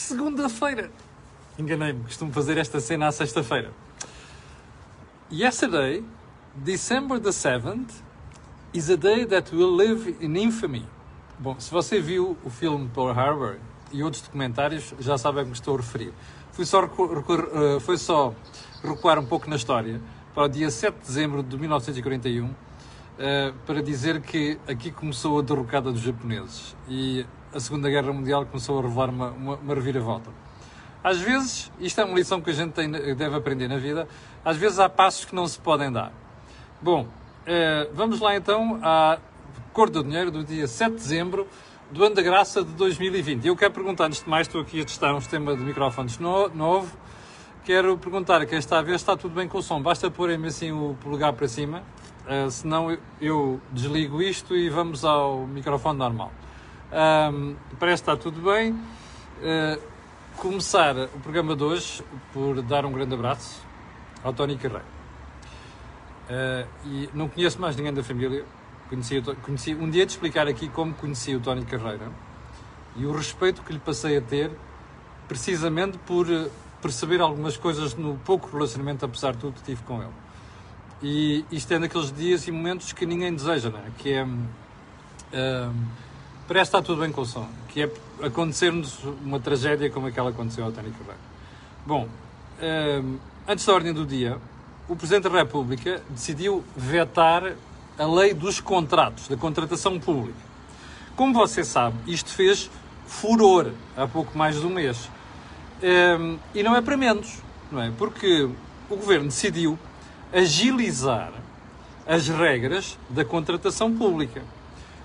segunda-feira. Enganei-me, costumo fazer esta cena à sexta-feira. Yesterday, December the 7th, is a day that will live in infamy. Bom, se você viu o filme Pearl Harbor e outros documentários, já sabe a que me estou a referir. Fui só, uh, foi só recuar um pouco na história para o dia 7 de dezembro de 1941 uh, para dizer que aqui começou a derrocada dos japoneses e a Segunda Guerra Mundial começou a revelar uma, uma, uma reviravolta. Às vezes, isto é uma lição que a gente tem, deve aprender na vida, às vezes há passos que não se podem dar. Bom, uh, vamos lá então à Cor do Dinheiro do dia 7 de dezembro do ano da graça de 2020. Eu quero perguntar, antes de mais, estou aqui a testar um sistema de microfones no, novo. Quero perguntar a quem está a ver está tudo bem com o som. Basta porem-me assim o polegar para cima, uh, senão eu desligo isto e vamos ao microfone normal. Parece que está tudo bem. Uh, começar o programa de hoje por dar um grande abraço ao Tony Carreiro. Uh, e não conheço mais ninguém da família, Conheci, conheci, um dia de explicar aqui como conheci o Tony Carreira e o respeito que lhe passei a ter, precisamente por eh, perceber algumas coisas no pouco relacionamento, apesar de tudo, que tive com ele. E isto é naqueles dias e momentos que ninguém deseja, não é? Que é. Um, parece estar tudo bem com o som. Que é acontecer-nos uma tragédia como aquela que aconteceu ao Tony Carreira. Bom, um, antes da ordem do dia, o Presidente da República decidiu vetar a lei dos contratos, da contratação pública. Como você sabe, isto fez furor há pouco mais de um mês. Um, e não é para menos, não é? Porque o governo decidiu agilizar as regras da contratação pública.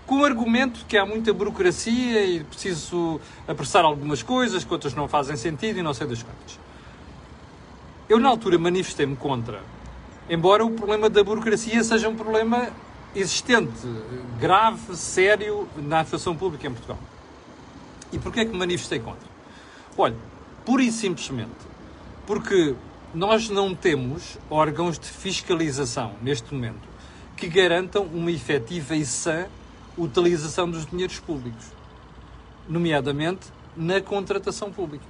Com o argumento que há muita burocracia e preciso apressar algumas coisas que outras não fazem sentido e não sei das quantas. Eu, na altura, manifestei-me contra, embora o problema da burocracia seja um problema existente, grave, sério, na administração pública em Portugal. E porquê é que me manifestei contra? Olha, pura e simplesmente porque nós não temos órgãos de fiscalização neste momento que garantam uma efetiva e sã utilização dos dinheiros públicos, nomeadamente na contratação pública.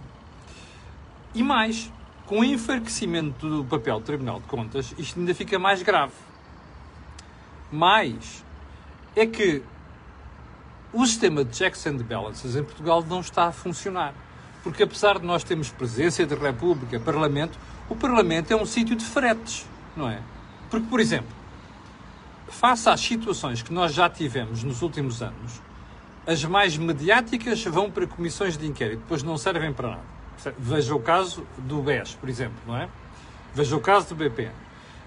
E mais, com o enfraquecimento do papel do Tribunal de Contas, isto ainda fica mais grave mais é que o sistema de checks and balances em Portugal não está a funcionar. Porque apesar de nós termos presença da República, Parlamento, o Parlamento é um sítio de fretes, não é? Porque, por exemplo, face às situações que nós já tivemos nos últimos anos, as mais mediáticas vão para comissões de inquérito, depois não servem para nada. Veja o caso do BES, por exemplo, não é? Veja o caso do BPN.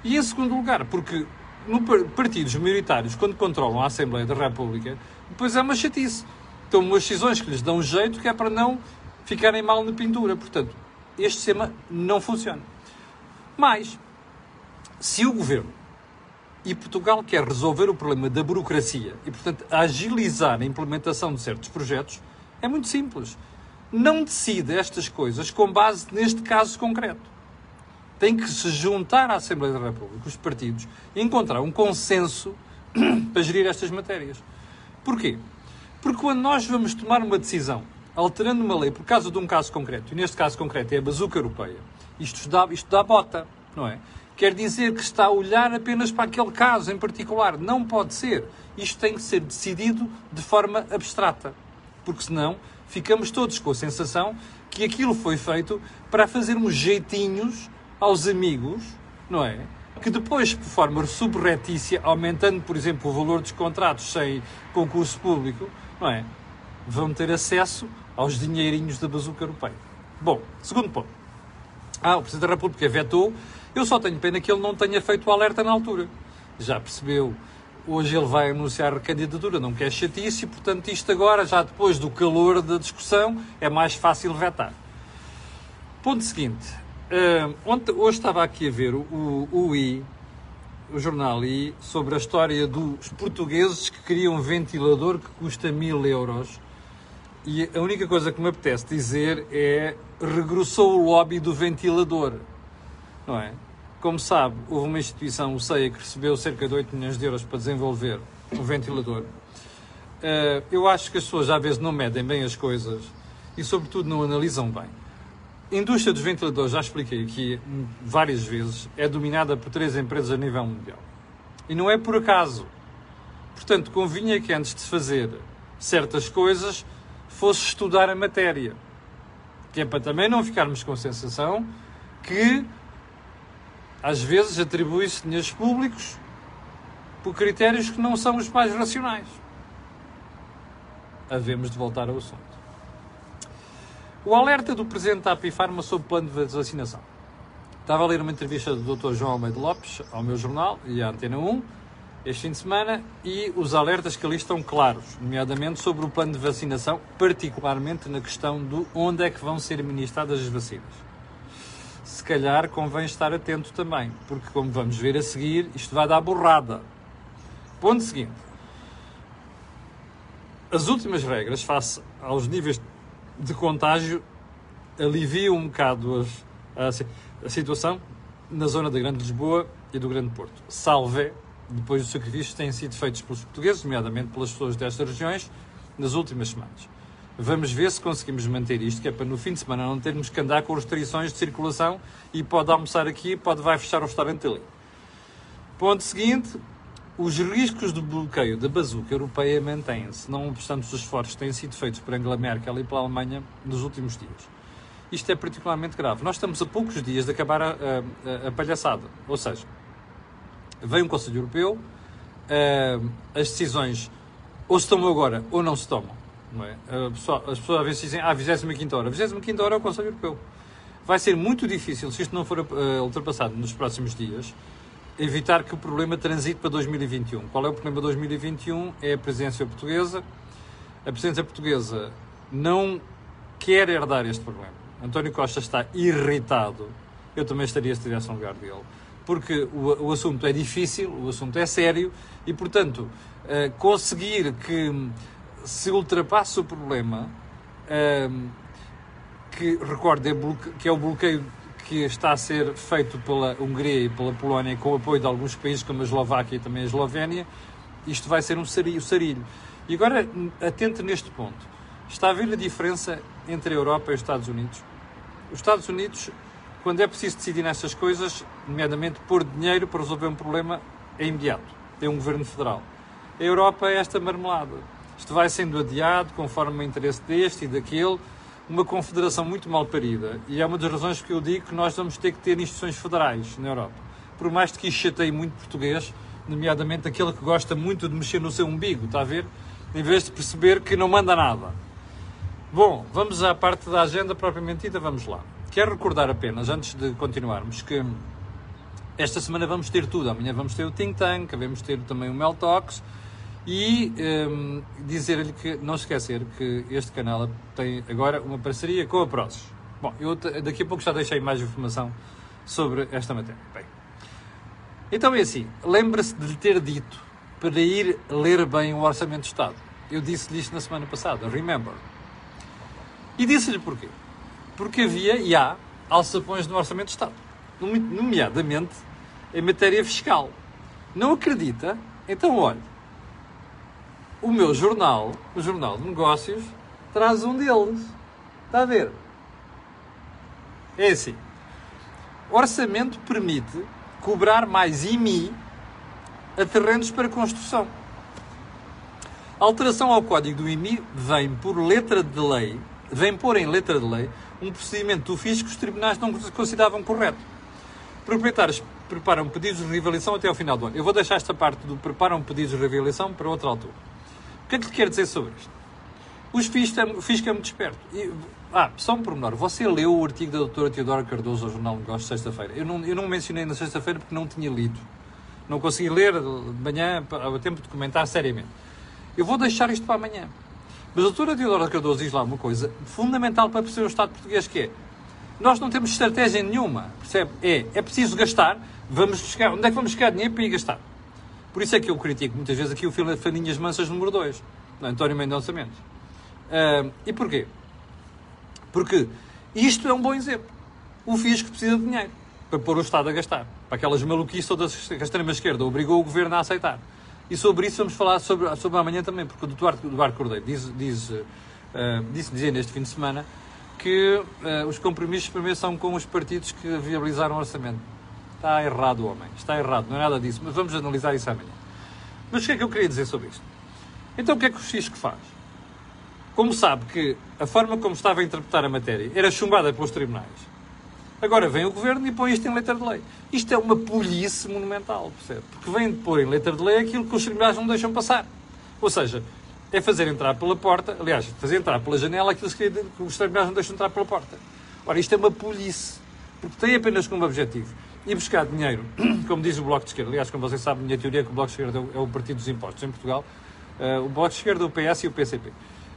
E em segundo lugar, porque no partidos minoritários, quando controlam a Assembleia da República, depois é uma chatice. Estão umas decisões que lhes dão jeito que é para não ficarem mal na pintura. Portanto, este sistema não funciona. Mas, se o governo e Portugal quer resolver o problema da burocracia e, portanto, agilizar a implementação de certos projetos, é muito simples. Não decide estas coisas com base neste caso concreto tem que se juntar à Assembleia da República, os partidos, e encontrar um consenso para gerir estas matérias. Porquê? Porque quando nós vamos tomar uma decisão alterando uma lei por causa de um caso concreto, e neste caso concreto é a bazuca europeia, isto dá, isto dá bota, não é? Quer dizer que está a olhar apenas para aquele caso em particular. Não pode ser. Isto tem que ser decidido de forma abstrata. Porque senão ficamos todos com a sensação que aquilo foi feito para fazermos jeitinhos aos amigos, não é? Que depois, por forma subretícia, aumentando, por exemplo, o valor dos contratos sem concurso público, não é? Vão ter acesso aos dinheirinhos da bazuca europeia. Bom, segundo ponto. Ah, o Presidente da República vetou. Eu só tenho pena que ele não tenha feito o alerta na altura. Já percebeu? Hoje ele vai anunciar a candidatura, não quer chatice, e portanto isto agora, já depois do calor da discussão, é mais fácil vetar. Ponto seguinte. Uh, ontem, hoje estava aqui a ver o, o I, o jornal I, sobre a história dos portugueses que queriam um ventilador que custa mil euros. E a única coisa que me apetece dizer é regressou o lobby do ventilador. Não é? Como sabe, houve uma instituição, o CEIA, que recebeu cerca de 8 milhões de euros para desenvolver um ventilador. Uh, eu acho que as pessoas às vezes não medem bem as coisas e, sobretudo, não analisam bem. A indústria dos ventiladores, já expliquei aqui várias vezes, é dominada por três empresas a nível mundial. E não é por acaso. Portanto, convinha que antes de fazer certas coisas fosse estudar a matéria. Que é para também não ficarmos com a sensação que às vezes atribui-se dinheiros públicos por critérios que não são os mais racionais. Havemos de voltar ao assunto. O alerta do Presidente da Apifarma sobre o plano de vacinação. Estava a ler uma entrevista do Dr. João Almeida Lopes ao meu jornal e à Antena 1 este fim de semana e os alertas que ali estão claros, nomeadamente sobre o plano de vacinação, particularmente na questão do onde é que vão ser administradas as vacinas. Se calhar convém estar atento também, porque como vamos ver a seguir, isto vai dar borrada. Ponto seguinte. As últimas regras, face aos níveis de contágio, aliviam um bocado as, a, a situação na zona da Grande Lisboa e do Grande Porto. Salve depois dos sacrifícios que têm sido feitos pelos portugueses, nomeadamente pelas pessoas destas regiões, nas últimas semanas. Vamos ver se conseguimos manter isto, que é para no fim de semana não termos que andar com restrições de circulação e pode almoçar aqui, pode vai fechar o restaurante ali. Ponto seguinte, os riscos de bloqueio da bazuca europeia mantêm-se, não obstante os esforços que têm sido feitos por Angela Merkel e pela Alemanha nos últimos dias. Isto é particularmente grave. Nós estamos a poucos dias de acabar a, a, a palhaçada. Ou seja, vem um Conselho Europeu, uh, as decisões ou se tomam agora ou não se tomam. Não é? as pessoas às vezes dizem, ah, 25 hora. 25 hora é o Conselho Europeu. Vai ser muito difícil, se isto não for uh, ultrapassado nos próximos dias, evitar que o problema transite para 2021. Qual é o problema de 2021? É a presidência portuguesa. A presidência portuguesa não quer herdar este problema. António Costa está irritado. Eu também estaria se estivesse no lugar dele porque o, o assunto é difícil, o assunto é sério e, portanto, uh, conseguir que se ultrapasse o problema, uh, que recorde que é o bloqueio que está a ser feito pela Hungria e pela Polónia com o apoio de alguns países como a Eslováquia e também a Eslovénia, isto vai ser um sarilho. sarilho. E agora, atento neste ponto. Está a ver a diferença entre a Europa e os Estados Unidos? Os Estados Unidos quando é preciso decidir nestas coisas, nomeadamente pôr dinheiro para resolver um problema, é imediato. Tem um governo federal. A Europa é esta marmelada. Isto vai sendo adiado conforme o interesse deste e daquele, uma confederação muito mal parida. E é uma das razões que eu digo que nós vamos ter que ter instituições federais na Europa. Por mais que isto chateie muito português, nomeadamente aquele que gosta muito de mexer no seu umbigo, está a ver? Em vez de perceber que não manda nada. Bom, vamos à parte da agenda propriamente dita, vamos lá. Quero recordar apenas, antes de continuarmos, que esta semana vamos ter tudo. Amanhã vamos ter o Think Tank, vamos ter também o Mel e um, dizer-lhe que não esquecer que este canal tem agora uma parceria com a Prozis. Bom, eu daqui a pouco já deixei mais informação sobre esta matéria. Bem, então é assim, lembra-se de lhe ter dito para ir ler bem o Orçamento de Estado. Eu disse-lhe isto na semana passada, remember. E disse-lhe porquê porque havia e há alçapões no Orçamento de Estado, nomeadamente em matéria fiscal. Não acredita? Então, olha, o meu jornal, o Jornal de Negócios, traz um deles. Está a ver? É assim. Orçamento permite cobrar mais IMI a terrenos para construção. A alteração ao código do IMI vem por letra de lei, vem pôr em letra de lei um procedimento do fisco que os tribunais não consideravam correto. Proprietários preparam pedidos de reavaliação até ao final do ano. Eu vou deixar esta parte do preparam pedidos de reavaliação para outra altura. O que é que lhe quero dizer sobre isto? Os fisco é, fisco é muito esperto. E, ah, só um pormenor. Você leu o artigo da doutora Teodora Cardoso ao Jornal de Negócios sexta-feira. Eu não, eu não mencionei na sexta-feira porque não tinha lido. Não consegui ler de manhã, a tempo de comentar seriamente. Eu vou deixar isto para amanhã. Mas a doutora Teodora Cardoso diz lá uma coisa fundamental para perceber o Estado português, que é nós não temos estratégia nenhuma, percebe? É, é preciso gastar, vamos buscar, onde é que vamos buscar dinheiro para ir gastar? Por isso é que eu critico muitas vezes aqui o Faninhas Mansas número 2, António Mendonça Mendes. Uh, e porquê? Porque isto é um bom exemplo. O fisco precisa de dinheiro para pôr o Estado a gastar. Para aquelas maluquices todas que a extrema-esquerda obrigou o governo a aceitar. E sobre isso vamos falar sobre, sobre amanhã também, porque o Duarte, Duarte Cordeiro diz, diz uh, disse, dizia neste fim de semana que uh, os compromissos primeiro são com os partidos que viabilizaram o orçamento. Está errado o homem, está errado, não é nada disso, mas vamos analisar isso amanhã. Mas o que é que eu queria dizer sobre isto? Então o que é que o Xisco faz? Como sabe que a forma como estava a interpretar a matéria era chumbada pelos tribunais, agora vem o governo e põe isto em letra de lei. Isto é uma polícia monumental, percebe? Porque vem de pôr em letra de lei aquilo que os tribunais não deixam passar. Ou seja, é fazer entrar pela porta, aliás, fazer entrar pela janela aquilo que os tribunais não deixam entrar pela porta. Ora, isto é uma polícia, porque tem apenas como objetivo ir buscar dinheiro, como diz o Bloco de Esquerda. Aliás, como vocês sabem, a minha teoria é que o Bloco de Esquerda é o partido dos impostos em Portugal. Uh, o Bloco de Esquerda, o PS e o PCP. Um,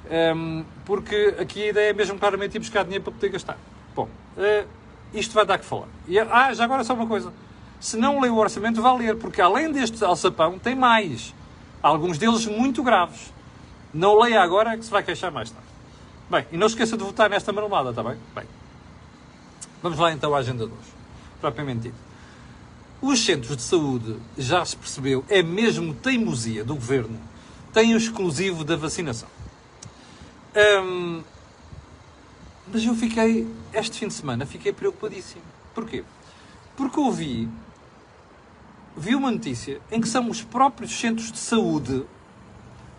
ehm, porque aqui a ideia é mesmo claramente ir buscar dinheiro para poder gastar. Bom, uh, isto vai dar que falar. E, ah, já agora só uma coisa. Se não lê o orçamento, vai ler, porque além deste alçapão, tem mais. Alguns deles muito graves. Não leia agora que se vai queixar mais tarde. Bem, e não esqueça de votar nesta marmelada, está bem? Bem. Vamos lá então à agenda de hoje. Propriamente dito. Os centros de saúde, já se percebeu, é mesmo teimosia do governo, têm o exclusivo da vacinação. Hum, mas eu fiquei, este fim de semana, fiquei preocupadíssimo. Porquê? Porque ouvi, vi uma notícia em que são os próprios centros de saúde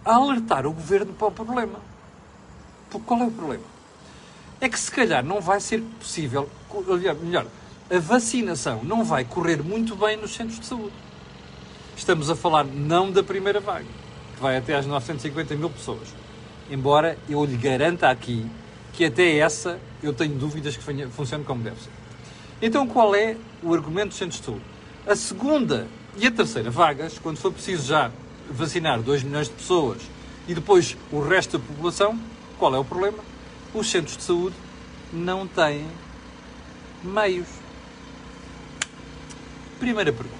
a alertar o governo para o problema. Porque qual é o problema? É que se calhar não vai ser possível, melhor, a vacinação não vai correr muito bem nos centros de saúde. Estamos a falar não da primeira vaga, que vai até às 950 mil pessoas. Embora eu lhe garanta aqui que até essa eu tenho dúvidas que funcione como deve ser. Então qual é o argumento dos centros de saúde? A segunda e a terceira vagas, quando for preciso já vacinar 2 milhões de pessoas e depois o resto da população, qual é o problema? Os centros de saúde não têm meios. Primeira pergunta.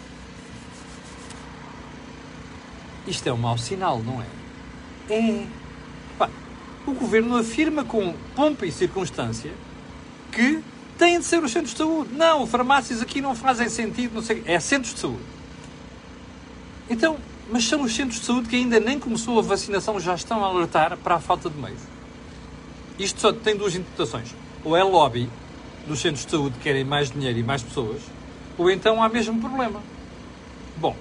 Isto é um mau sinal, não é? É. Pá, o governo afirma com pompa e circunstância que têm de ser os centros de saúde. Não, farmácias aqui não fazem sentido, não sei. É centros de saúde. Então, mas são os centros de saúde que ainda nem começou a vacinação, já estão a alertar para a falta de meios. Isto só tem duas interpretações. Ou é lobby dos centros de saúde que querem mais dinheiro e mais pessoas, ou então há mesmo problema. Bom,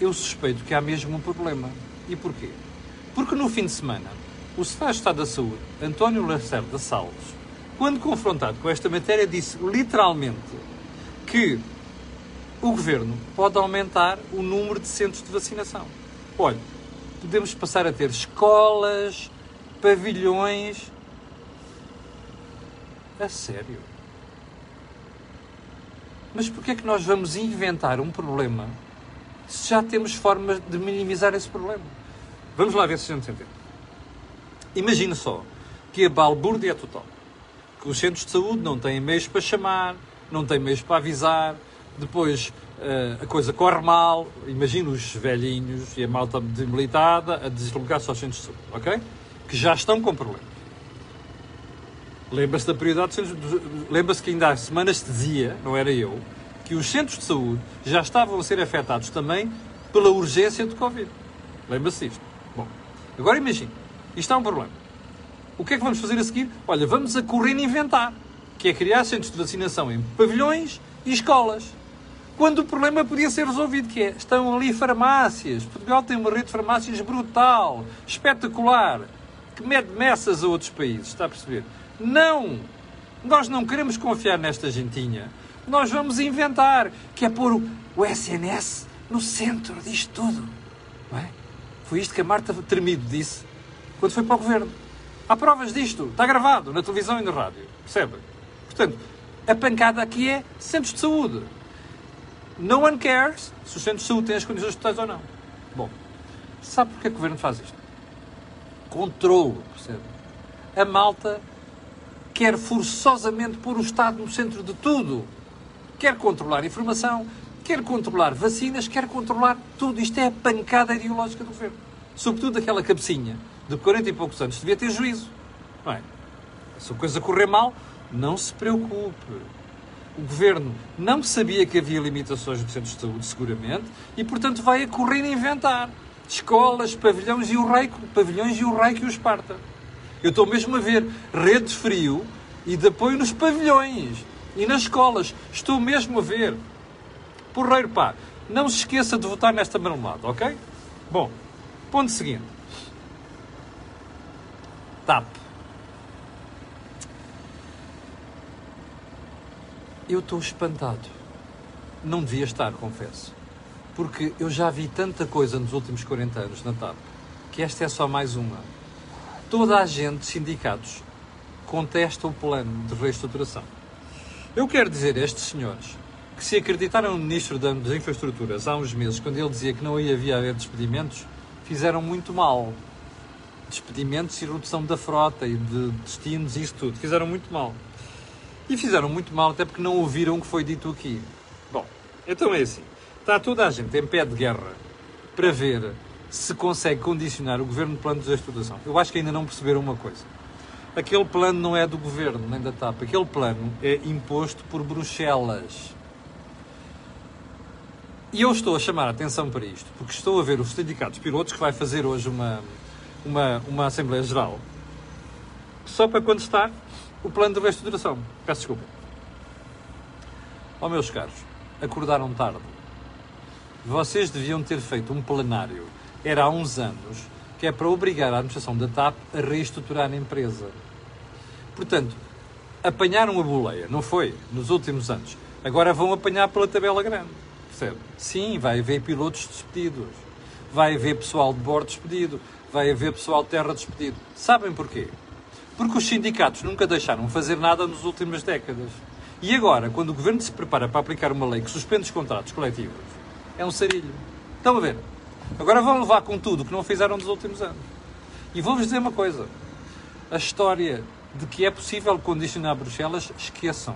eu suspeito que há mesmo um problema. E porquê? Porque no fim de semana, o Secretário de Estado da Saúde, António Lacerda Salles, quando confrontado com esta matéria, disse literalmente que o governo pode aumentar o número de centros de vacinação. Olha, podemos passar a ter escolas, pavilhões. A sério? Mas porquê é que nós vamos inventar um problema se já temos formas de minimizar esse problema? Vamos lá ver se a gente entende. Imagine só que a balbúrdia é total. Que os centros de saúde não têm meios para chamar, não têm meios para avisar, depois uh, a coisa corre mal, imagina os velhinhos e a malta debilitada a deslocar-se aos centros de saúde, ok? Que já estão com problemas. Lembra-se da prioridade Lembra-se que ainda há semanas se dizia, não era eu, que os centros de saúde já estavam a ser afetados também pela urgência de Covid. Lembra-se disto? Bom, agora imagine, isto é um problema. O que é que vamos fazer a seguir? Olha, vamos a correr inventar, que é criar centros de vacinação em pavilhões e escolas quando o problema podia ser resolvido, que é, estão ali farmácias. Portugal tem uma rede de farmácias brutal, espetacular, que mede meças a outros países, está a perceber? Não! Nós não queremos confiar nesta gentinha. Nós vamos inventar, que é pôr o, SNS no centro disto tudo. É? Foi isto que a Marta Tremido disse quando foi para o governo. Há provas disto, está gravado na televisão e na rádio. Percebe? Portanto, a pancada aqui é centros de saúde. No one cares se os centros de saúde têm as condições totais ou não. Bom, sabe porque é que o governo faz isto? Controlo, percebe? A malta quer forçosamente pôr o Estado no centro de tudo. Quer controlar informação, quer controlar vacinas, quer controlar tudo. Isto é a pancada ideológica do governo. Sobretudo aquela cabecinha de 40 e poucos anos devia ter juízo. Não é? Se a coisa correr mal, não se preocupe o governo não sabia que havia limitações nos centros de saúde, seguramente, e portanto vai a correr a inventar. escolas, pavilhões e o rei, pavilhões e o rei que os parta. Eu estou mesmo a ver rede de frio e de apoio nos pavilhões e nas escolas. Estou mesmo a ver. Porreiro, pá, não se esqueça de votar nesta marmelada, ok? Bom, ponto seguinte. TAP. Eu estou espantado. Não devia estar, confesso. Porque eu já vi tanta coisa nos últimos 40 anos na TAP que esta é só mais uma. Toda a gente, sindicatos, contesta o plano de reestruturação. Eu quero dizer a estes senhores que se acreditaram no Ministro das Infraestruturas há uns meses, quando ele dizia que não ia haver despedimentos, fizeram muito mal. Despedimentos e redução da frota e de destinos e isso tudo. Fizeram muito mal. E fizeram muito mal até porque não ouviram o que foi dito aqui. Bom, então é assim. Está toda a gente em pé de guerra para ver se consegue condicionar o Governo de plano de reestruturação. Eu acho que ainda não perceberam uma coisa aquele plano não é do governo nem da TAP, aquele plano é imposto por Bruxelas. E eu estou a chamar a atenção para isto, porque estou a ver os sindicatos pilotos que vai fazer hoje uma, uma, uma Assembleia Geral só para contestar o plano de reestruturação. Peço desculpa. Ó oh, meus caros, acordaram tarde. Vocês deviam ter feito um plenário, era há uns anos, que é para obrigar a administração da TAP a reestruturar a empresa. Portanto, apanharam a boleia, não foi? Nos últimos anos. Agora vão apanhar pela tabela grande. Percebe? Sim, vai haver pilotos despedidos. Vai haver pessoal de bordo despedido. Vai haver pessoal de terra despedido. Sabem porquê? Porque os sindicatos nunca deixaram fazer nada nas últimas décadas. E agora, quando o governo se prepara para aplicar uma lei que suspende os contratos coletivos, é um sarilho. Estão a ver? Agora vão levar com tudo que não fizeram nos últimos anos. E vou-vos dizer uma coisa: a história de que é possível condicionar Bruxelas, esqueçam.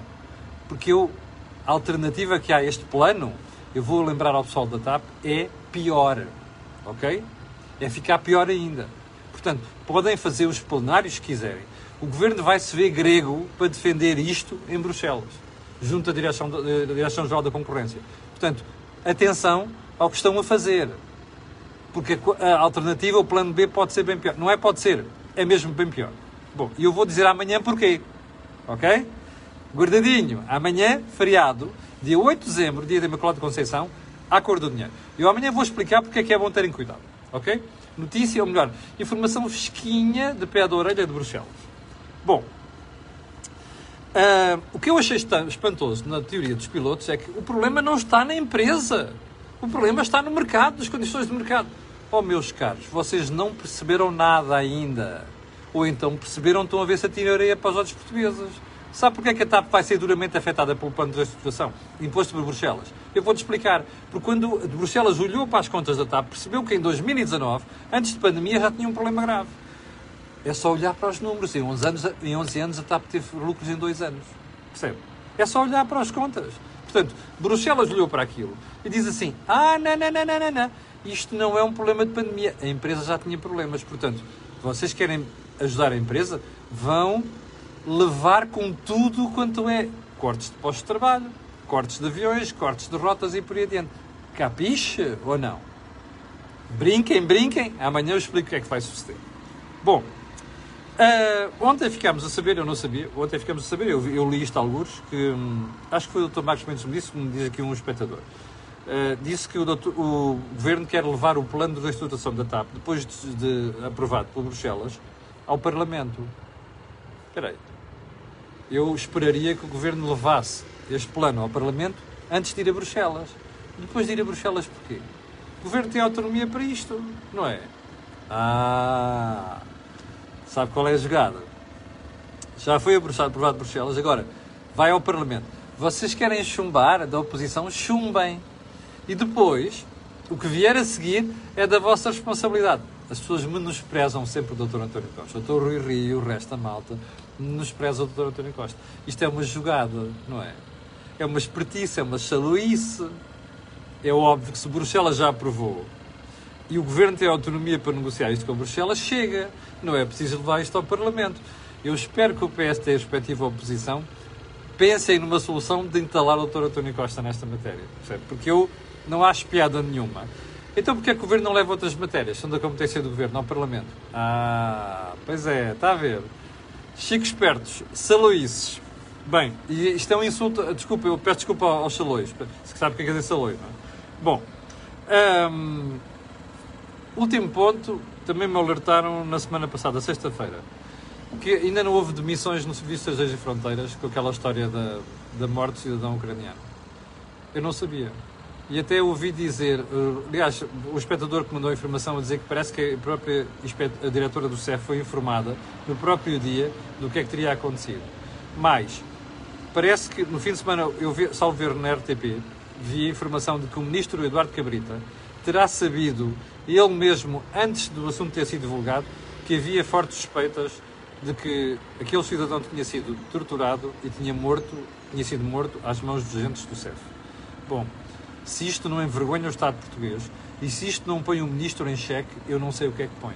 Porque eu, a alternativa que há a este plano, eu vou lembrar ao pessoal da TAP, é pior. Ok? É ficar pior ainda. Portanto, podem fazer os plenários que quiserem. O governo vai se ver grego para defender isto em Bruxelas, junto à Direção-Geral Direção da Concorrência. Portanto, atenção ao que estão a fazer porque a alternativa, o plano B, pode ser bem pior. Não é pode ser, é mesmo bem pior. Bom, e eu vou dizer amanhã porquê. Ok? Guardadinho, amanhã, feriado, dia 8 de dezembro, dia da Imaculada Conceição, à cor do dinheiro. Eu amanhã vou explicar porque é que é bom terem cuidado. Ok? Notícia, ou melhor, informação fresquinha de pé da orelha de Bruxelas. Bom, uh, o que eu achei espantoso na teoria dos pilotos é que o problema não está na empresa. O problema está no mercado, nas condições do mercado. Oh, meus caros, vocês não perceberam nada ainda. Ou então perceberam, estão a ver se a areia para os olhos portugueses. Sabe porquê é que a TAP vai ser duramente afetada pelo plano de reestruturação imposto por Bruxelas? Eu vou-te explicar. Porque quando Bruxelas olhou para as contas da TAP, percebeu que em 2019, antes de pandemia, já tinha um problema grave. É só olhar para os números. Em 11 anos, em 11 anos a TAP teve lucros em 2 anos. Percebe? É só olhar para as contas. Portanto, Bruxelas olhou para aquilo e diz assim: ah, não, não, não, não, não, isto não é um problema de pandemia. A empresa já tinha problemas. Portanto, vocês querem ajudar a empresa, vão levar com tudo quanto é cortes de postos de trabalho, cortes de aviões, cortes de rotas e por aí adiante. Capiche ou não? Brinquem, brinquem. Amanhã eu explico o que é que vai suceder. Bom, Uh, ontem ficámos a saber, eu não sabia, ontem ficámos a saber, eu, eu li isto alguns, que hum, acho que foi o Dr. Marcos Mendes que me disse, como diz aqui um espectador. Uh, disse que o, doutor, o, governo quer levar o plano de reestruturação da TAP, depois de, de aprovado por Bruxelas, ao Parlamento. Espera aí. Eu esperaria que o governo levasse este plano ao Parlamento antes de ir a Bruxelas. Depois de ir a Bruxelas, porquê? O governo tem autonomia para isto, não é? Ah. Sabe qual é a jogada? Já foi aprovado por Bruxelas, agora vai ao Parlamento. Vocês querem chumbar da oposição? Chumbem. E depois, o que vier a seguir é da vossa responsabilidade. As pessoas menosprezam sempre o Dr. António Costa. O Dr. Rui Rio, o resto da malta, menospreza o Dr. António Costa. Isto é uma jogada, não é? É uma espertice, é uma chaluice. É óbvio que se Bruxelas já aprovou e o Governo tem autonomia para negociar isto com Bruxelas, chega. Não é preciso levar isto ao Parlamento. Eu espero que o PS tenha a respectiva oposição pensem numa solução de entalar o Dr. António Costa nesta matéria. Percebe? Porque eu não acho piada nenhuma Então porquê é que o Governo não leva outras matérias? São da competência do Governo, ao Parlamento. Ah, pois é, está a ver. Chico espertos, saloices. Bem, e isto é um insulto, desculpa, eu peço desculpa aos salões, se sabe o que é dizer salões, não é? Bom, um, último ponto, também me alertaram na semana passada, sexta-feira, que ainda não houve demissões no Serviço de Estrangeiros e Fronteiras com aquela história da, da morte do cidadão ucraniano. Eu não sabia. E até ouvi dizer, eh, aliás, o espectador que mandou a informação a dizer que parece que a própria a diretora do CEF foi informada no próprio dia do que é que teria acontecido. Mas, parece que no fim de semana, eu vi, salvo ver na RTP, vi a informação de que o ministro Eduardo Cabrita terá sabido, ele mesmo, antes do assunto ter sido divulgado, que havia fortes suspeitas de que aquele cidadão tinha sido torturado e tinha morto, tinha sido morto às mãos dos agentes do CEF. Bom, se isto não envergonha o Estado português e se isto não põe o ministro em xeque, eu não sei o que é que põe.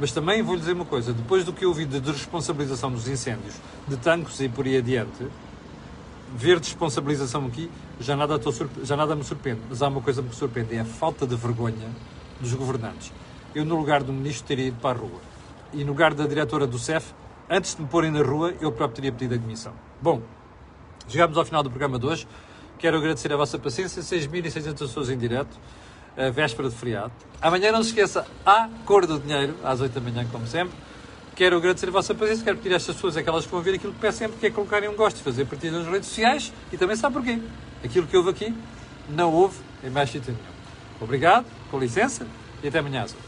Mas também vou-lhe dizer uma coisa: depois do que eu ouvi de desresponsabilização dos incêndios, de tanques e por aí adiante, ver desresponsabilização aqui já nada, já nada me surpreende. Mas há uma coisa que me surpreende: é a falta de vergonha dos governantes. Eu, no lugar do ministro, teria ido para a rua. E no lugar da diretora do CEF, antes de me porem na rua, eu próprio teria pedido admissão. Bom, chegámos ao final do programa de hoje. Quero agradecer a vossa paciência, 6.600 pessoas em direto, a véspera de feriado. Amanhã não se esqueça, há cor do dinheiro, às 8 da manhã, como sempre. Quero agradecer a vossa paciência, quero pedir a estas pessoas, aquelas que vão ver aquilo que peço sempre, que é colocarem um gosto, fazer partida nas redes sociais e também sabe porquê. Aquilo que houve aqui, não houve em mais sítio nenhum. Obrigado, com licença e até amanhã às 8.